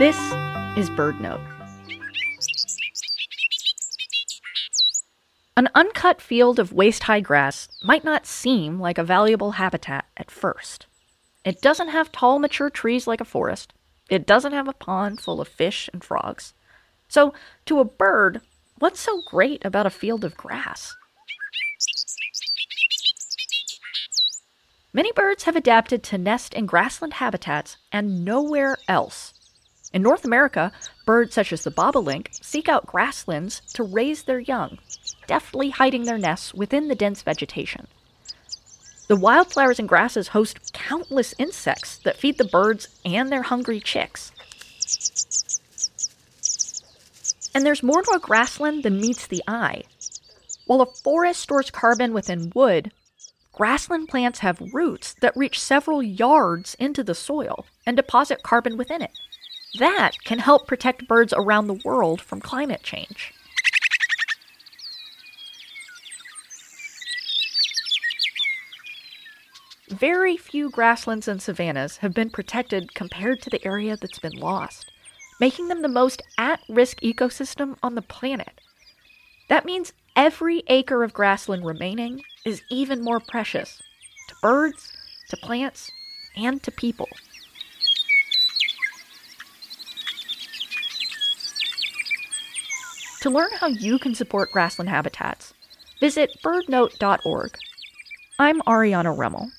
This is BirdNote. An uncut field of waist high grass might not seem like a valuable habitat at first. It doesn't have tall, mature trees like a forest. It doesn't have a pond full of fish and frogs. So, to a bird, what's so great about a field of grass? Many birds have adapted to nest in grassland habitats and nowhere else. In North America, birds such as the bobolink seek out grasslands to raise their young, deftly hiding their nests within the dense vegetation. The wildflowers and grasses host countless insects that feed the birds and their hungry chicks. And there's more to a grassland than meets the eye. While a forest stores carbon within wood, grassland plants have roots that reach several yards into the soil and deposit carbon within it. That can help protect birds around the world from climate change. Very few grasslands and savannas have been protected compared to the area that's been lost, making them the most at risk ecosystem on the planet. That means every acre of grassland remaining is even more precious to birds, to plants, and to people. To learn how you can support grassland habitats, visit birdnote.org. I'm Ariana Remmel.